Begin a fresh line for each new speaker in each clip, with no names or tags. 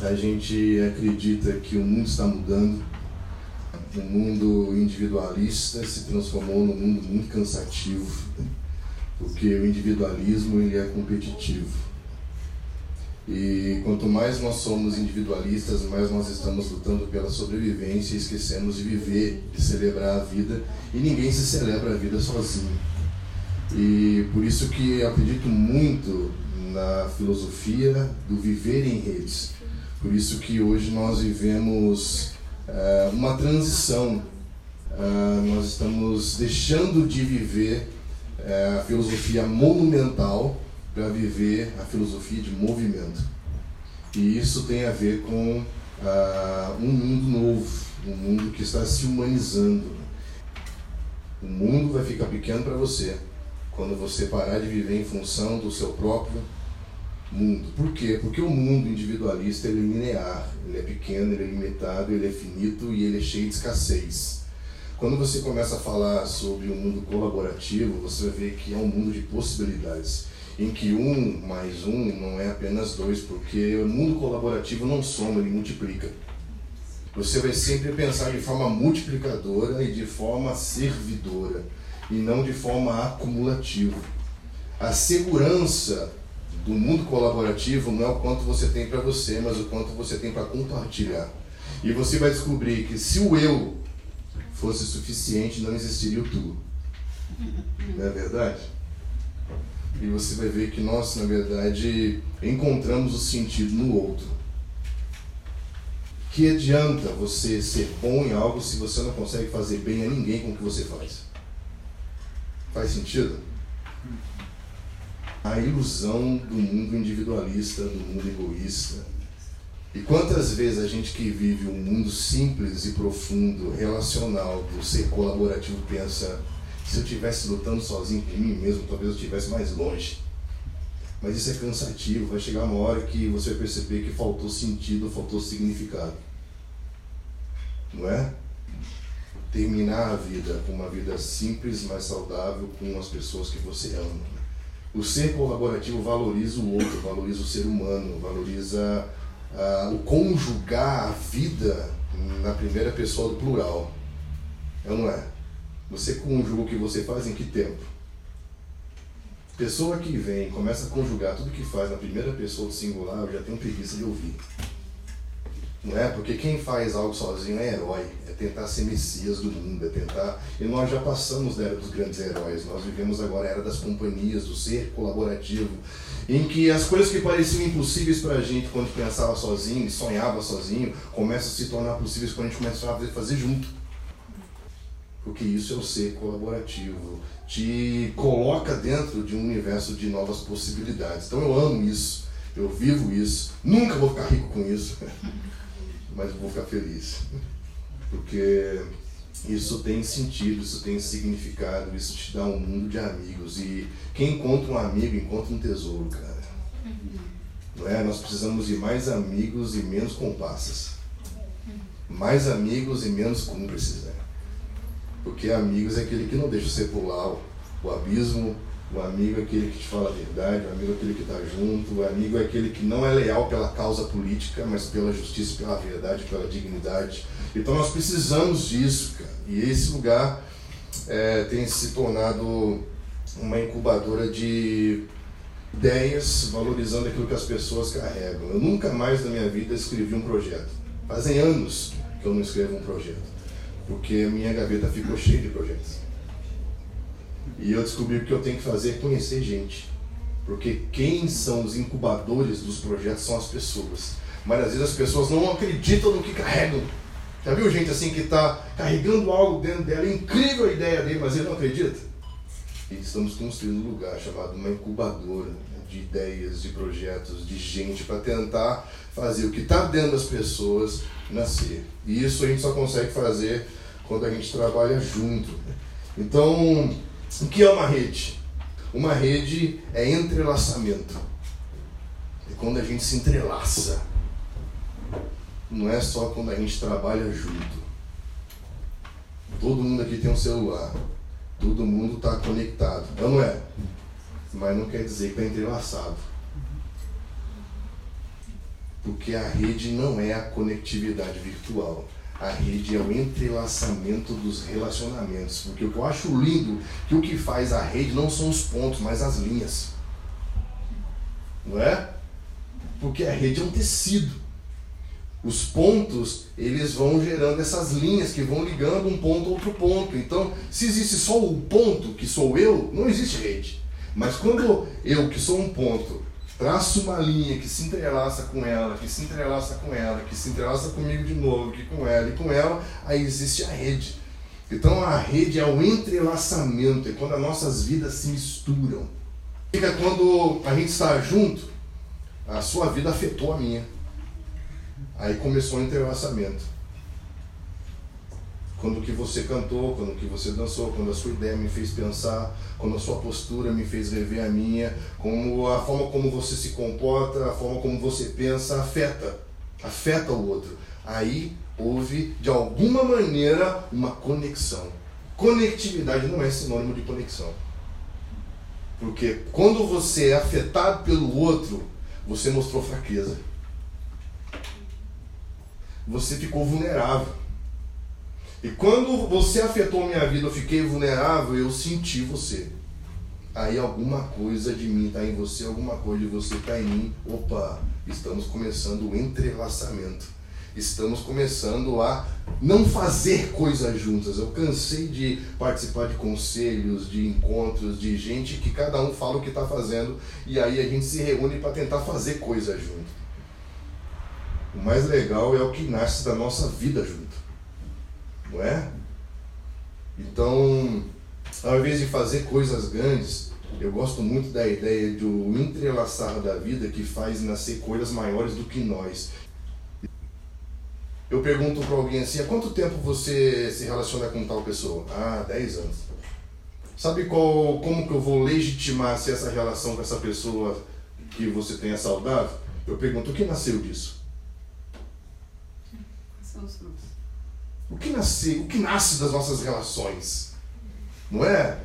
a gente acredita que o mundo está mudando. O mundo individualista se transformou num mundo muito cansativo, porque o individualismo ele é competitivo. E quanto mais nós somos individualistas, mais nós estamos lutando pela sobrevivência e esquecemos de viver, de celebrar a vida. E ninguém se celebra a vida sozinho. E por isso que acredito muito na filosofia do viver em redes. Por isso que hoje nós vivemos uh, uma transição. Uh, nós estamos deixando de viver uh, a filosofia monumental para viver a filosofia de movimento. E isso tem a ver com um mundo novo, um mundo que está se humanizando. O mundo vai ficar pequeno para você quando você parar de viver em função do seu próprio mundo. Por quê? Porque o mundo individualista ele é linear, ele é pequeno, ele é limitado, ele é finito e ele é cheio de escassez. Quando você começa a falar sobre o um mundo colaborativo, você ver que é um mundo de possibilidades, em que um mais um não é apenas dois, porque o mundo colaborativo não soma, ele multiplica. Você vai sempre pensar de forma multiplicadora e de forma servidora, e não de forma acumulativa. A segurança do mundo colaborativo não é o quanto você tem para você, mas o quanto você tem para compartilhar. E você vai descobrir que se o eu fosse suficiente, não existiria o tu. Não é verdade? E você vai ver que nós, na verdade, encontramos o sentido no outro. Que adianta você ser bom em algo se você não consegue fazer bem a ninguém com o que você faz? Faz sentido? A ilusão do mundo individualista, do mundo egoísta. E quantas vezes a gente que vive um mundo simples e profundo, relacional, do ser colaborativo, pensa: se eu estivesse lutando sozinho por mim mesmo, talvez eu estivesse mais longe. Mas isso é cansativo, vai chegar uma hora que você vai perceber que faltou sentido, faltou significado. Não é? Terminar a vida com uma vida simples, mais saudável, com as pessoas que você ama. O ser colaborativo valoriza o outro, valoriza o ser humano, valoriza uh, o conjugar a vida na primeira pessoa do plural. É ou não é? Você conjuga o que você faz em que tempo? Pessoa que vem começa a conjugar tudo que faz na primeira pessoa do singular, eu já tenho preguiça de ouvir. Não é? Porque quem faz algo sozinho é herói, é tentar ser messias do mundo, é tentar. E nós já passamos da era dos grandes heróis, nós vivemos agora a era das companhias, do ser colaborativo, em que as coisas que pareciam impossíveis para a gente quando pensava sozinho sonhava sozinho, começam a se tornar possíveis quando a gente começa a fazer junto. Porque isso é o ser colaborativo, te coloca dentro de um universo de novas possibilidades. Então eu amo isso, eu vivo isso, nunca vou ficar rico com isso. mas vou ficar feliz. Porque isso tem sentido, isso tem significado, isso te dá um mundo de amigos. E quem encontra um amigo encontra um tesouro, cara. Não é? Nós precisamos de mais amigos e menos compassas. Mais amigos e menos cúmplices. Né? Porque amigos é aquele que não deixa você pular o abismo o amigo é aquele que te fala a verdade, o amigo é aquele que está junto, o amigo é aquele que não é leal pela causa política, mas pela justiça, pela verdade, pela dignidade. Então nós precisamos disso, cara. E esse lugar é, tem se tornado uma incubadora de ideias valorizando aquilo que as pessoas carregam. Eu nunca mais na minha vida escrevi um projeto. Fazem anos que eu não escrevo um projeto, porque a minha gaveta ficou cheia de projetos. E eu descobri que eu tenho que fazer é conhecer gente. Porque quem são os incubadores dos projetos são as pessoas. Mas às vezes as pessoas não acreditam no que carregam. Já viu gente assim que está carregando algo dentro dela, é incrível a ideia dele, mas ele não acredita? E estamos construindo um lugar chamado uma incubadora de ideias, de projetos, de gente para tentar fazer o que está dentro das pessoas nascer. E isso a gente só consegue fazer quando a gente trabalha junto. Então, o que é uma rede? Uma rede é entrelaçamento. É quando a gente se entrelaça. Não é só quando a gente trabalha junto. Todo mundo aqui tem um celular. Todo mundo está conectado. Não é? Mas não quer dizer que está entrelaçado. Porque a rede não é a conectividade virtual. A rede é o entrelaçamento dos relacionamentos. Porque o que eu acho lindo que o que faz a rede não são os pontos, mas as linhas. Não é? Porque a rede é um tecido. Os pontos, eles vão gerando essas linhas que vão ligando um ponto a outro ponto. Então, se existe só o ponto, que sou eu, não existe rede. Mas quando eu, que sou um ponto, traço uma linha que se entrelaça com ela, que se entrelaça com ela, que se entrelaça comigo de novo, que com ela e com ela, aí existe a rede. Então a rede é o entrelaçamento, é quando as nossas vidas se misturam. Fica quando a gente está junto, a sua vida afetou a minha. Aí começou o entrelaçamento. Quando que você cantou, quando que você dançou, quando a sua ideia me fez pensar, quando a sua postura me fez rever a minha, como a forma como você se comporta, a forma como você pensa afeta, afeta o outro. Aí houve de alguma maneira uma conexão. Conectividade não é sinônimo de conexão. Porque quando você é afetado pelo outro, você mostrou fraqueza. Você ficou vulnerável. E quando você afetou minha vida, eu fiquei vulnerável, eu senti você. Aí alguma coisa de mim está em você, alguma coisa de você está em mim. Opa, estamos começando o entrelaçamento. Estamos começando a não fazer coisas juntas. Eu cansei de participar de conselhos, de encontros, de gente que cada um fala o que está fazendo e aí a gente se reúne para tentar fazer coisas junto. O mais legal é o que nasce da nossa vida junto não é? Então, ao invés de fazer coisas grandes, eu gosto muito da ideia do entrelaçar da vida que faz nascer coisas maiores do que nós. Eu pergunto para alguém assim: há quanto tempo você se relaciona com tal pessoa? Ah, 10 anos. Sabe qual, como que eu vou legitimar se essa relação com essa pessoa que você tem é saudável? Eu pergunto: o que nasceu disso?
São os frutos.
O que nasce, o que nasce das nossas relações? Não é?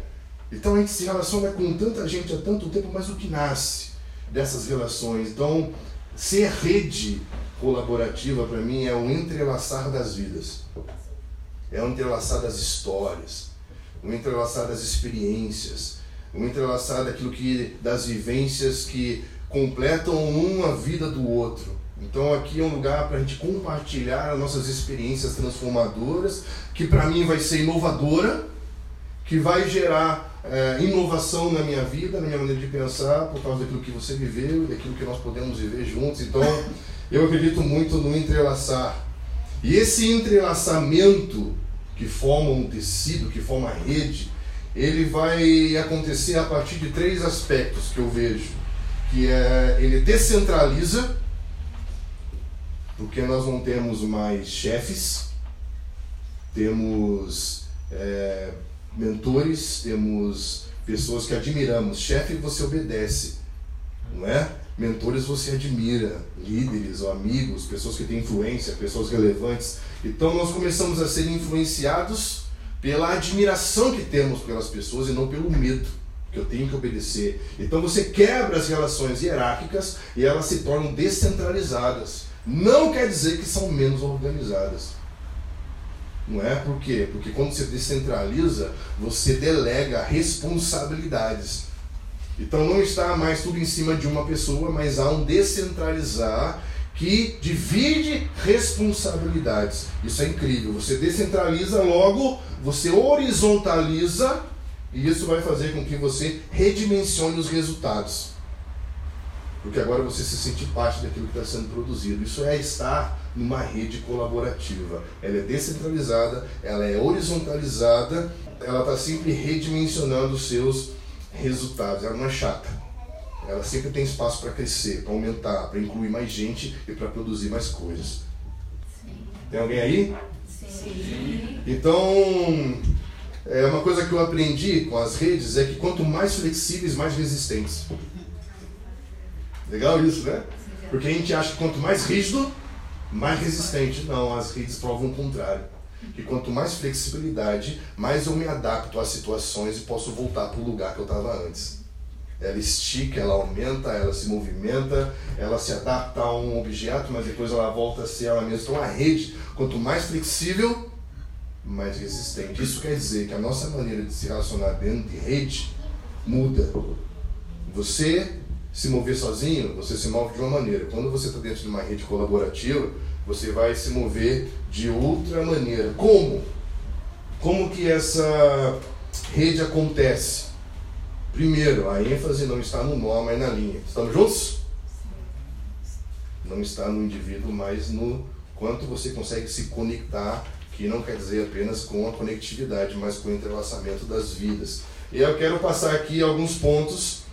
Então a gente se relaciona com tanta gente há tanto tempo, mas o que nasce dessas relações? Então, ser rede colaborativa para mim é o entrelaçar das vidas. É o entrelaçar das histórias, o entrelaçar das experiências, o entrelaçar daquilo que das vivências que completam uma vida do outro. Então aqui é um lugar para a gente compartilhar as nossas experiências transformadoras, que para mim vai ser inovadora, que vai gerar é, inovação na minha vida, na minha maneira de pensar, por causa daquilo que você viveu, daquilo que nós podemos viver juntos. Então eu acredito muito no entrelaçar. E esse entrelaçamento que forma um tecido, que forma a rede, ele vai acontecer a partir de três aspectos que eu vejo, que é ele descentraliza porque nós não temos mais chefes, temos é, mentores, temos pessoas que admiramos. Chefe você obedece, não é? Mentores você admira, líderes ou amigos, pessoas que têm influência, pessoas relevantes. Então nós começamos a ser influenciados pela admiração que temos pelas pessoas e não pelo medo que eu tenho que obedecer. Então você quebra as relações hierárquicas e elas se tornam descentralizadas não quer dizer que são menos organizadas. Não é por quê? Porque quando você descentraliza, você delega responsabilidades. Então não está mais tudo em cima de uma pessoa, mas há um descentralizar que divide responsabilidades. Isso é incrível. Você descentraliza, logo você horizontaliza e isso vai fazer com que você redimensione os resultados porque agora você se sente parte daquilo que está sendo produzido. Isso é estar numa rede colaborativa. Ela é descentralizada, ela é horizontalizada, ela está sempre redimensionando os seus resultados. Ela não é chata. Ela sempre tem espaço para crescer, para aumentar, para incluir mais gente e para produzir mais coisas. Sim. Tem alguém aí?
Sim.
Então, é uma coisa que eu aprendi com as redes é que quanto mais flexíveis, mais resistentes. Legal isso, né? Porque a gente acha que quanto mais rígido, mais resistente. Não, as redes provam o contrário. Que quanto mais flexibilidade, mais eu me adapto às situações e posso voltar para o lugar que eu estava antes. ela estica, ela aumenta, ela se movimenta, ela se adapta a um objeto, mas depois ela volta a ser ela mesma. Então a rede, quanto mais flexível, mais resistente. Isso quer dizer que a nossa maneira de se relacionar dentro de rede muda. Você se mover sozinho, você se move de uma maneira. Quando você está dentro de uma rede colaborativa, você vai se mover de outra maneira. Como? Como que essa rede acontece? Primeiro, a ênfase não está no nó, mas na linha. Estamos juntos? Não está no indivíduo, mas no quanto você consegue se conectar, que não quer dizer apenas com a conectividade, mas com o entrelaçamento das vidas. E eu quero passar aqui alguns pontos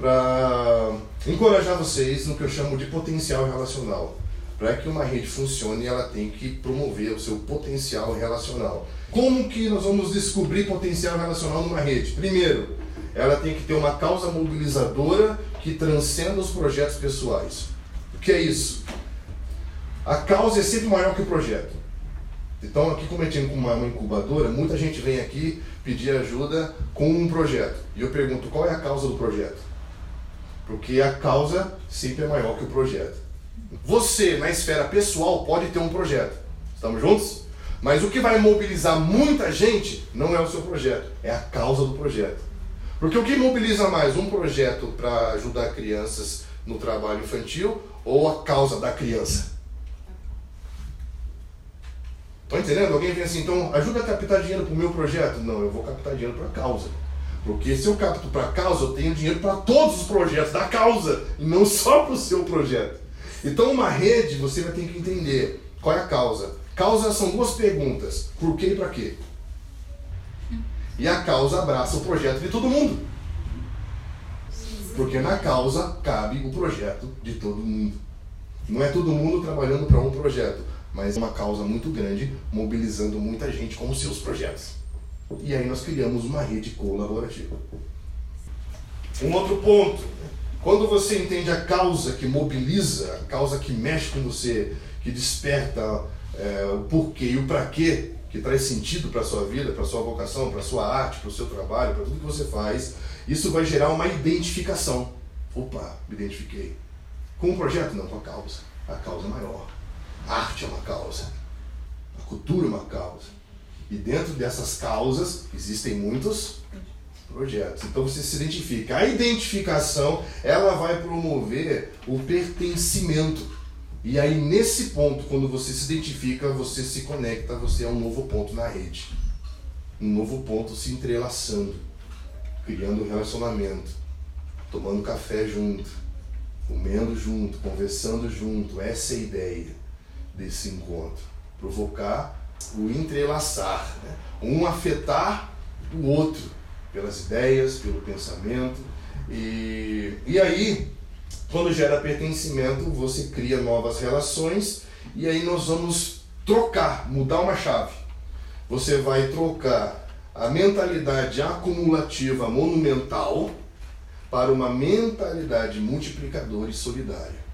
para encorajar vocês no que eu chamo de potencial relacional. Para que uma rede funcione, ela tem que promover o seu potencial relacional. Como que nós vamos descobrir potencial relacional numa rede? Primeiro, ela tem que ter uma causa mobilizadora que transcenda os projetos pessoais. O que é isso? A causa é sempre maior que o projeto. Então, aqui como com uma, uma incubadora, muita gente vem aqui pedir ajuda com um projeto. E eu pergunto, qual é a causa do projeto? Porque a causa sempre é maior que o projeto. Você, na esfera pessoal, pode ter um projeto. Estamos juntos? Mas o que vai mobilizar muita gente não é o seu projeto, é a causa do projeto. Porque o que mobiliza mais um projeto para ajudar crianças no trabalho infantil ou a causa da criança? Estão entendendo? Alguém vem assim, então ajuda a captar dinheiro para o meu projeto? Não, eu vou captar dinheiro para a causa. Porque se eu capto para a causa, eu tenho dinheiro para todos os projetos da causa, e não só para o seu projeto. Então, uma rede, você vai ter que entender qual é a causa. Causa são duas perguntas: por quê e para quê? E a causa abraça o projeto de todo mundo. Porque na causa cabe o projeto de todo mundo. Não é todo mundo trabalhando para um projeto, mas é uma causa muito grande, mobilizando muita gente com os seus projetos. E aí nós criamos uma rede colaborativa. Um outro ponto, quando você entende a causa que mobiliza, a causa que mexe com você, que desperta é, o porquê e o para quê, que traz sentido para a sua vida, para a sua vocação, para a sua arte, para o seu trabalho, para tudo que você faz, isso vai gerar uma identificação. Opa, me identifiquei. Com o projeto? Não, com a causa. A causa é maior. A arte é uma causa. A cultura é uma causa. E dentro dessas causas existem muitos projetos. Então você se identifica. A identificação, ela vai promover o pertencimento. E aí, nesse ponto, quando você se identifica, você se conecta, você é um novo ponto na rede. Um novo ponto se entrelaçando, criando um relacionamento, tomando café junto, comendo junto, conversando junto. Essa é a ideia desse encontro. Provocar o entrelaçar, né? um afetar o outro pelas ideias, pelo pensamento. E, e aí, quando gera pertencimento, você cria novas relações e aí nós vamos trocar, mudar uma chave. Você vai trocar a mentalidade acumulativa monumental para uma mentalidade multiplicadora e solidária.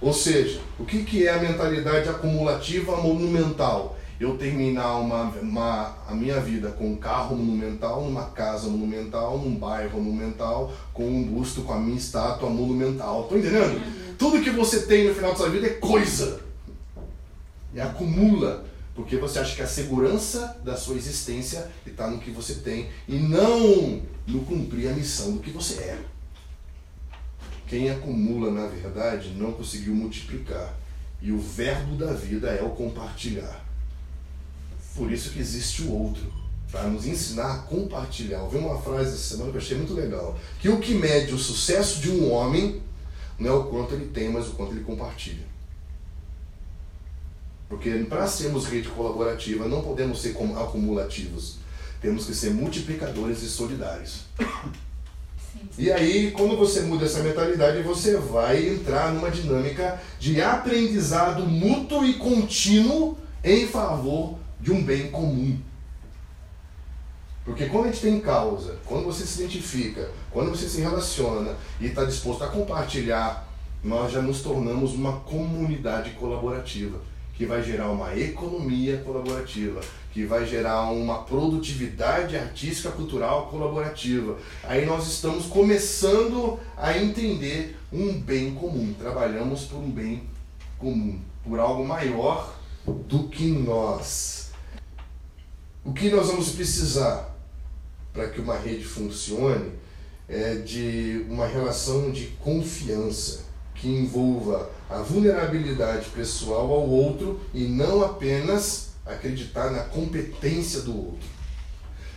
Ou seja, o que, que é a mentalidade acumulativa monumental? eu terminar uma, uma, a minha vida com um carro monumental, numa casa monumental, num bairro monumental, com um busto, com a minha estátua monumental. Estou entendendo? Uhum. Tudo que você tem no final da sua vida é coisa. E acumula. Porque você acha que a segurança da sua existência está no que você tem e não no cumprir a missão do que você é. Quem acumula, na verdade, não conseguiu multiplicar. E o verbo da vida é o compartilhar. Por isso que existe o outro, para nos ensinar a compartilhar. Eu vi uma frase essa semana que eu achei muito legal, que o que mede o sucesso de um homem não é o quanto ele tem, mas o quanto ele compartilha. Porque para sermos rede colaborativa não podemos ser acumulativos. Temos que ser multiplicadores e solidários. E aí, quando você muda essa mentalidade, você vai entrar numa dinâmica de aprendizado mútuo e contínuo em favor de um bem comum. Porque quando a gente tem causa, quando você se identifica, quando você se relaciona e está disposto a compartilhar, nós já nos tornamos uma comunidade colaborativa, que vai gerar uma economia colaborativa, que vai gerar uma produtividade artística cultural colaborativa. Aí nós estamos começando a entender um bem comum. Trabalhamos por um bem comum, por algo maior do que nós. O que nós vamos precisar para que uma rede funcione é de uma relação de confiança que envolva a vulnerabilidade pessoal ao outro e não apenas acreditar na competência do outro.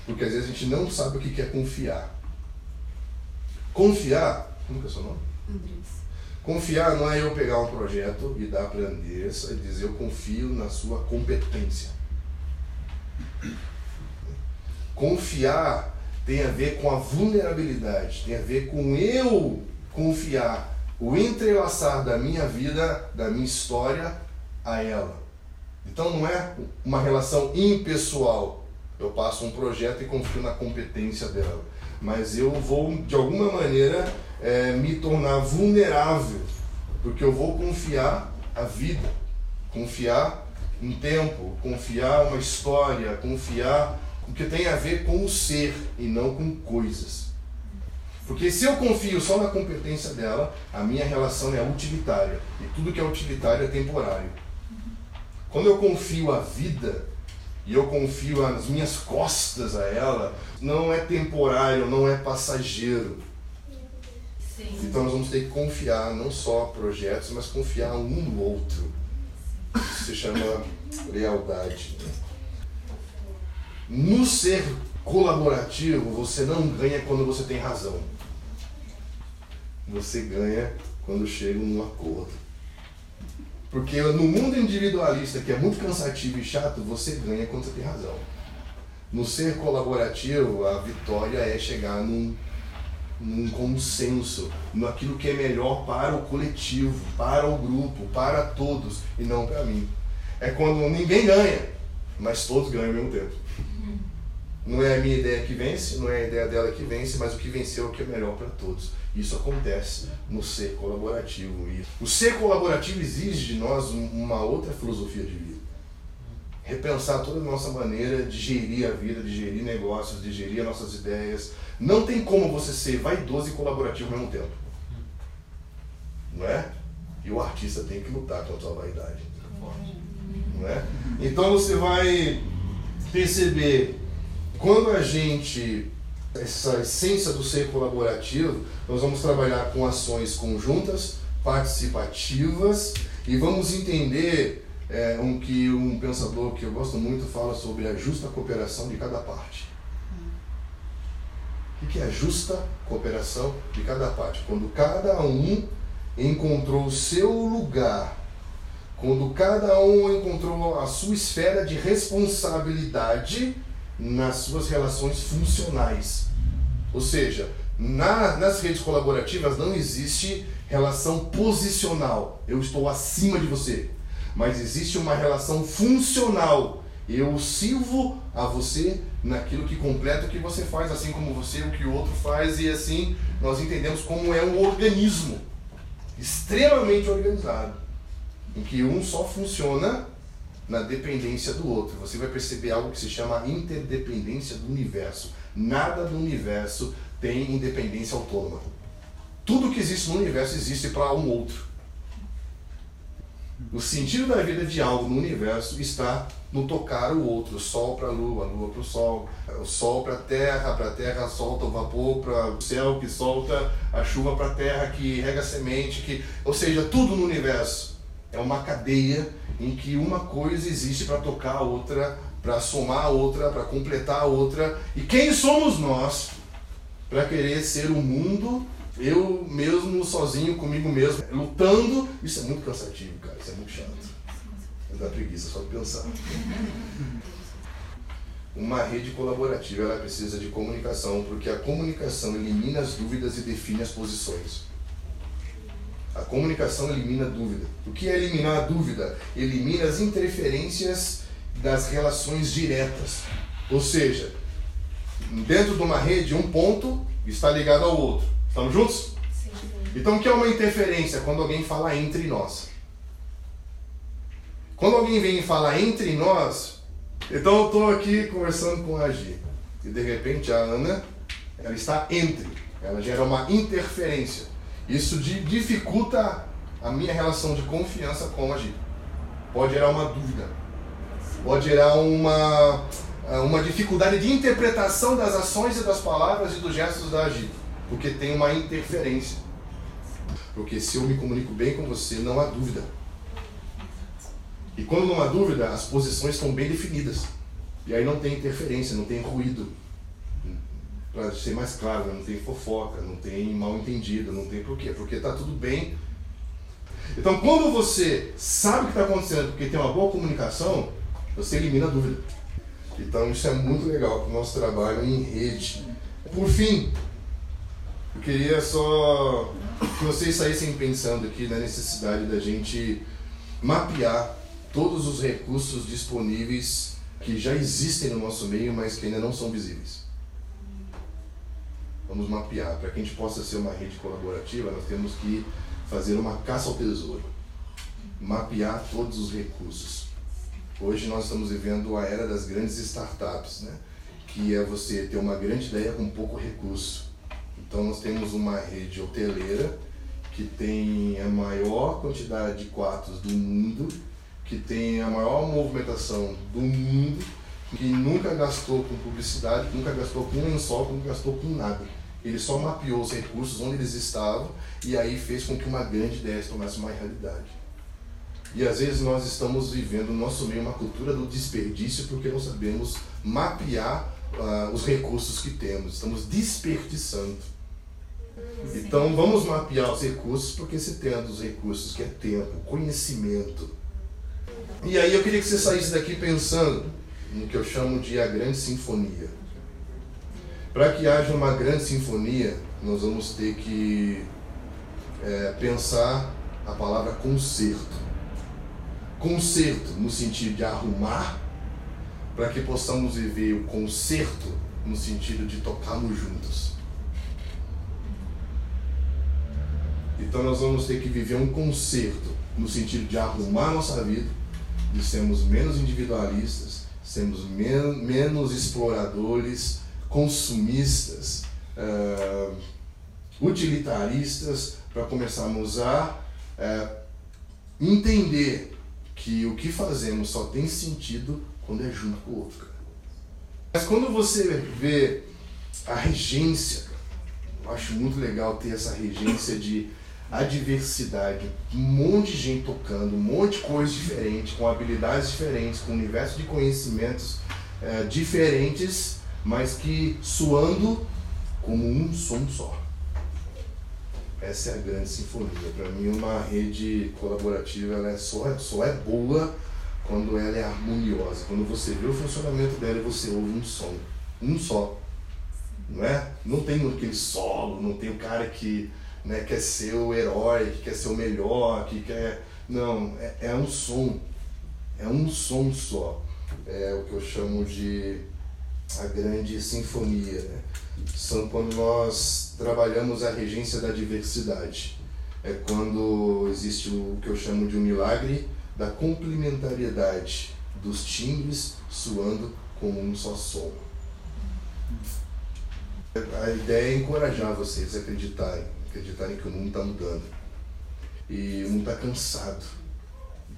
Porque às vezes a gente não sabe o que é confiar. Confiar, como que é o seu nome?
Andressa.
Confiar não é eu pegar um projeto e dar para a Andressa e dizer eu confio na sua competência. Confiar tem a ver com a vulnerabilidade, tem a ver com eu confiar, o entrelaçar da minha vida, da minha história a ela. Então não é uma relação impessoal. Eu passo um projeto e confio na competência dela. Mas eu vou, de alguma maneira, é, me tornar vulnerável. Porque eu vou confiar a vida, confiar um tempo, confiar uma história, confiar o que tem a ver com o ser e não com coisas. Porque se eu confio só na competência dela, a minha relação é utilitária. E tudo que é utilitário é temporário. Quando eu confio a vida e eu confio as minhas costas a ela, não é temporário, não é passageiro.
Sim.
Então nós vamos ter que confiar não só projetos, mas confiar um no outro. Isso se chama lealdade. No ser colaborativo, você não ganha quando você tem razão. Você ganha quando chega num acordo. Porque no mundo individualista, que é muito cansativo e chato, você ganha quando você tem razão. No ser colaborativo, a vitória é chegar num, num consenso, naquilo que é melhor para o coletivo, para o grupo, para todos e não para mim. É quando ninguém ganha, mas todos ganham ao mesmo tempo. Não é a minha ideia que vence, não é a ideia dela que vence, mas o que venceu é o que é melhor para todos. Isso acontece no ser colaborativo. E o ser colaborativo exige de nós um- uma outra filosofia de vida. Repensar toda a nossa maneira de gerir a vida, de gerir negócios, de gerir as nossas ideias. Não tem como você ser vaidoso e colaborativo ao mesmo tempo. Não é? E o artista tem que lutar contra a vaidade. Não é? Então você vai perceber quando a gente essa essência do ser colaborativo, nós vamos trabalhar com ações conjuntas, participativas e vamos entender é, um que um pensador que eu gosto muito fala sobre a justa cooperação de cada parte. O que é a justa cooperação de cada parte? Quando cada um encontrou o seu lugar, quando cada um encontrou a sua esfera de responsabilidade nas suas relações funcionais. Ou seja, na- nas redes colaborativas não existe relação posicional. Eu estou acima de você. Mas existe uma relação funcional. Eu sirvo a você naquilo que completa o que você faz, assim como você o que o outro faz, e assim nós entendemos como é um organismo extremamente organizado, em que um só funciona na dependência do outro. Você vai perceber algo que se chama interdependência do universo. Nada do universo tem independência autônoma. Tudo que existe no universo existe para um outro. O sentido da vida de algo no universo está no tocar o outro, o sol para a lua, a lua para o sol, o sol para a terra, para a terra solta o vapor para o céu que solta a chuva para a terra que rega a semente, que, ou seja, tudo no universo é uma cadeia em que uma coisa existe para tocar a outra, para somar a outra, para completar a outra. E quem somos nós para querer ser o mundo, eu mesmo sozinho comigo mesmo, lutando? Isso é muito cansativo, cara, isso é muito chato. Dá preguiça só de pensar. Uma rede colaborativa ela precisa de comunicação, porque a comunicação elimina as dúvidas e define as posições. A comunicação elimina a dúvida. O que é eliminar a dúvida? Elimina as interferências das relações diretas. Ou seja, dentro de uma rede, um ponto está ligado ao outro. Estamos juntos?
Sim.
Então, o que é uma interferência? Quando alguém fala entre nós. Quando alguém vem e fala entre nós, então eu estou aqui conversando com a Gi. E de repente a Ana, ela está entre. Ela gera uma interferência. Isso dificulta a minha relação de confiança com a Gi. Pode gerar uma dúvida. Pode gerar uma, uma dificuldade de interpretação das ações e das palavras e dos gestos da Gi. Porque tem uma interferência. Porque se eu me comunico bem com você, não há dúvida. E quando não há dúvida, as posições estão bem definidas. E aí não tem interferência, não tem ruído. Para ser mais claro, né? não tem fofoca, não tem mal entendido, não tem porquê. Porque está tudo bem. Então, quando você sabe o que está acontecendo, porque tem uma boa comunicação, você elimina a dúvida. Então, isso é muito legal para o nosso trabalho em rede. Por fim, eu queria só que vocês saíssem pensando aqui na necessidade da gente mapear todos os recursos disponíveis que já existem no nosso meio, mas que ainda não são visíveis. Vamos mapear. Para que a gente possa ser uma rede colaborativa, nós temos que fazer uma caça ao tesouro. Mapear todos os recursos. Hoje nós estamos vivendo a era das grandes startups, né? que é você ter uma grande ideia com pouco recurso. Então nós temos uma rede hoteleira que tem a maior quantidade de quartos do mundo, que tem a maior movimentação do mundo, que nunca gastou com publicidade, nunca gastou com lençol, nunca gastou com nada. Ele só mapeou os recursos onde eles estavam e aí fez com que uma grande ideia se tornasse uma realidade. E às vezes nós estamos vivendo no nosso meio uma cultura do desperdício porque não sabemos mapear uh, os recursos que temos, estamos desperdiçando. Então vamos mapear os recursos, porque se tem dos recursos que é tempo, conhecimento. E aí eu queria que você saísse daqui pensando no que eu chamo de a grande sinfonia. Para que haja uma grande sinfonia, nós vamos ter que é, pensar a palavra concerto. Concerto no sentido de arrumar, para que possamos viver o concerto no sentido de tocarmos juntos. Então nós vamos ter que viver um conserto no sentido de arrumar nossa vida, de sermos menos individualistas, sermos men menos exploradores, consumistas, uh, utilitaristas, para começarmos a uh, entender que o que fazemos só tem sentido quando é junto com o outro. Mas quando você vê a regência, eu acho muito legal ter essa regência de a diversidade, um monte de gente tocando, um monte de coisas diferentes, com habilidades diferentes, com um universo de conhecimentos é, diferentes, mas que suando como um som só. Essa é a grande sinfonia. Para mim, uma rede colaborativa ela é só, só é boa quando ela é harmoniosa. Quando você vê o funcionamento dela você ouve um som. Um só. Não é? Não tem aquele solo, não tem o cara que né, quer ser o herói, que quer ser o melhor, que quer. Não, é, é um som. É um som só. É o que eu chamo de a grande sinfonia. Né? São quando nós trabalhamos a regência da diversidade. É quando existe o que eu chamo de um milagre da complementariedade dos timbres suando como um só som. A ideia é encorajar vocês a acreditarem acreditarem que o mundo está mudando. E o mundo está cansado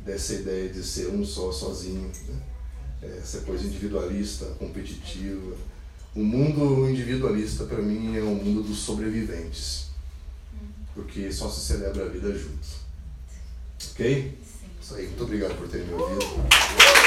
dessa ideia de ser um só, sozinho. Né? Essa coisa individualista, competitiva. O mundo individualista, para mim, é o mundo dos sobreviventes. Porque só se celebra a vida junto. Ok? Isso aí. Muito obrigado por terem me ouvido.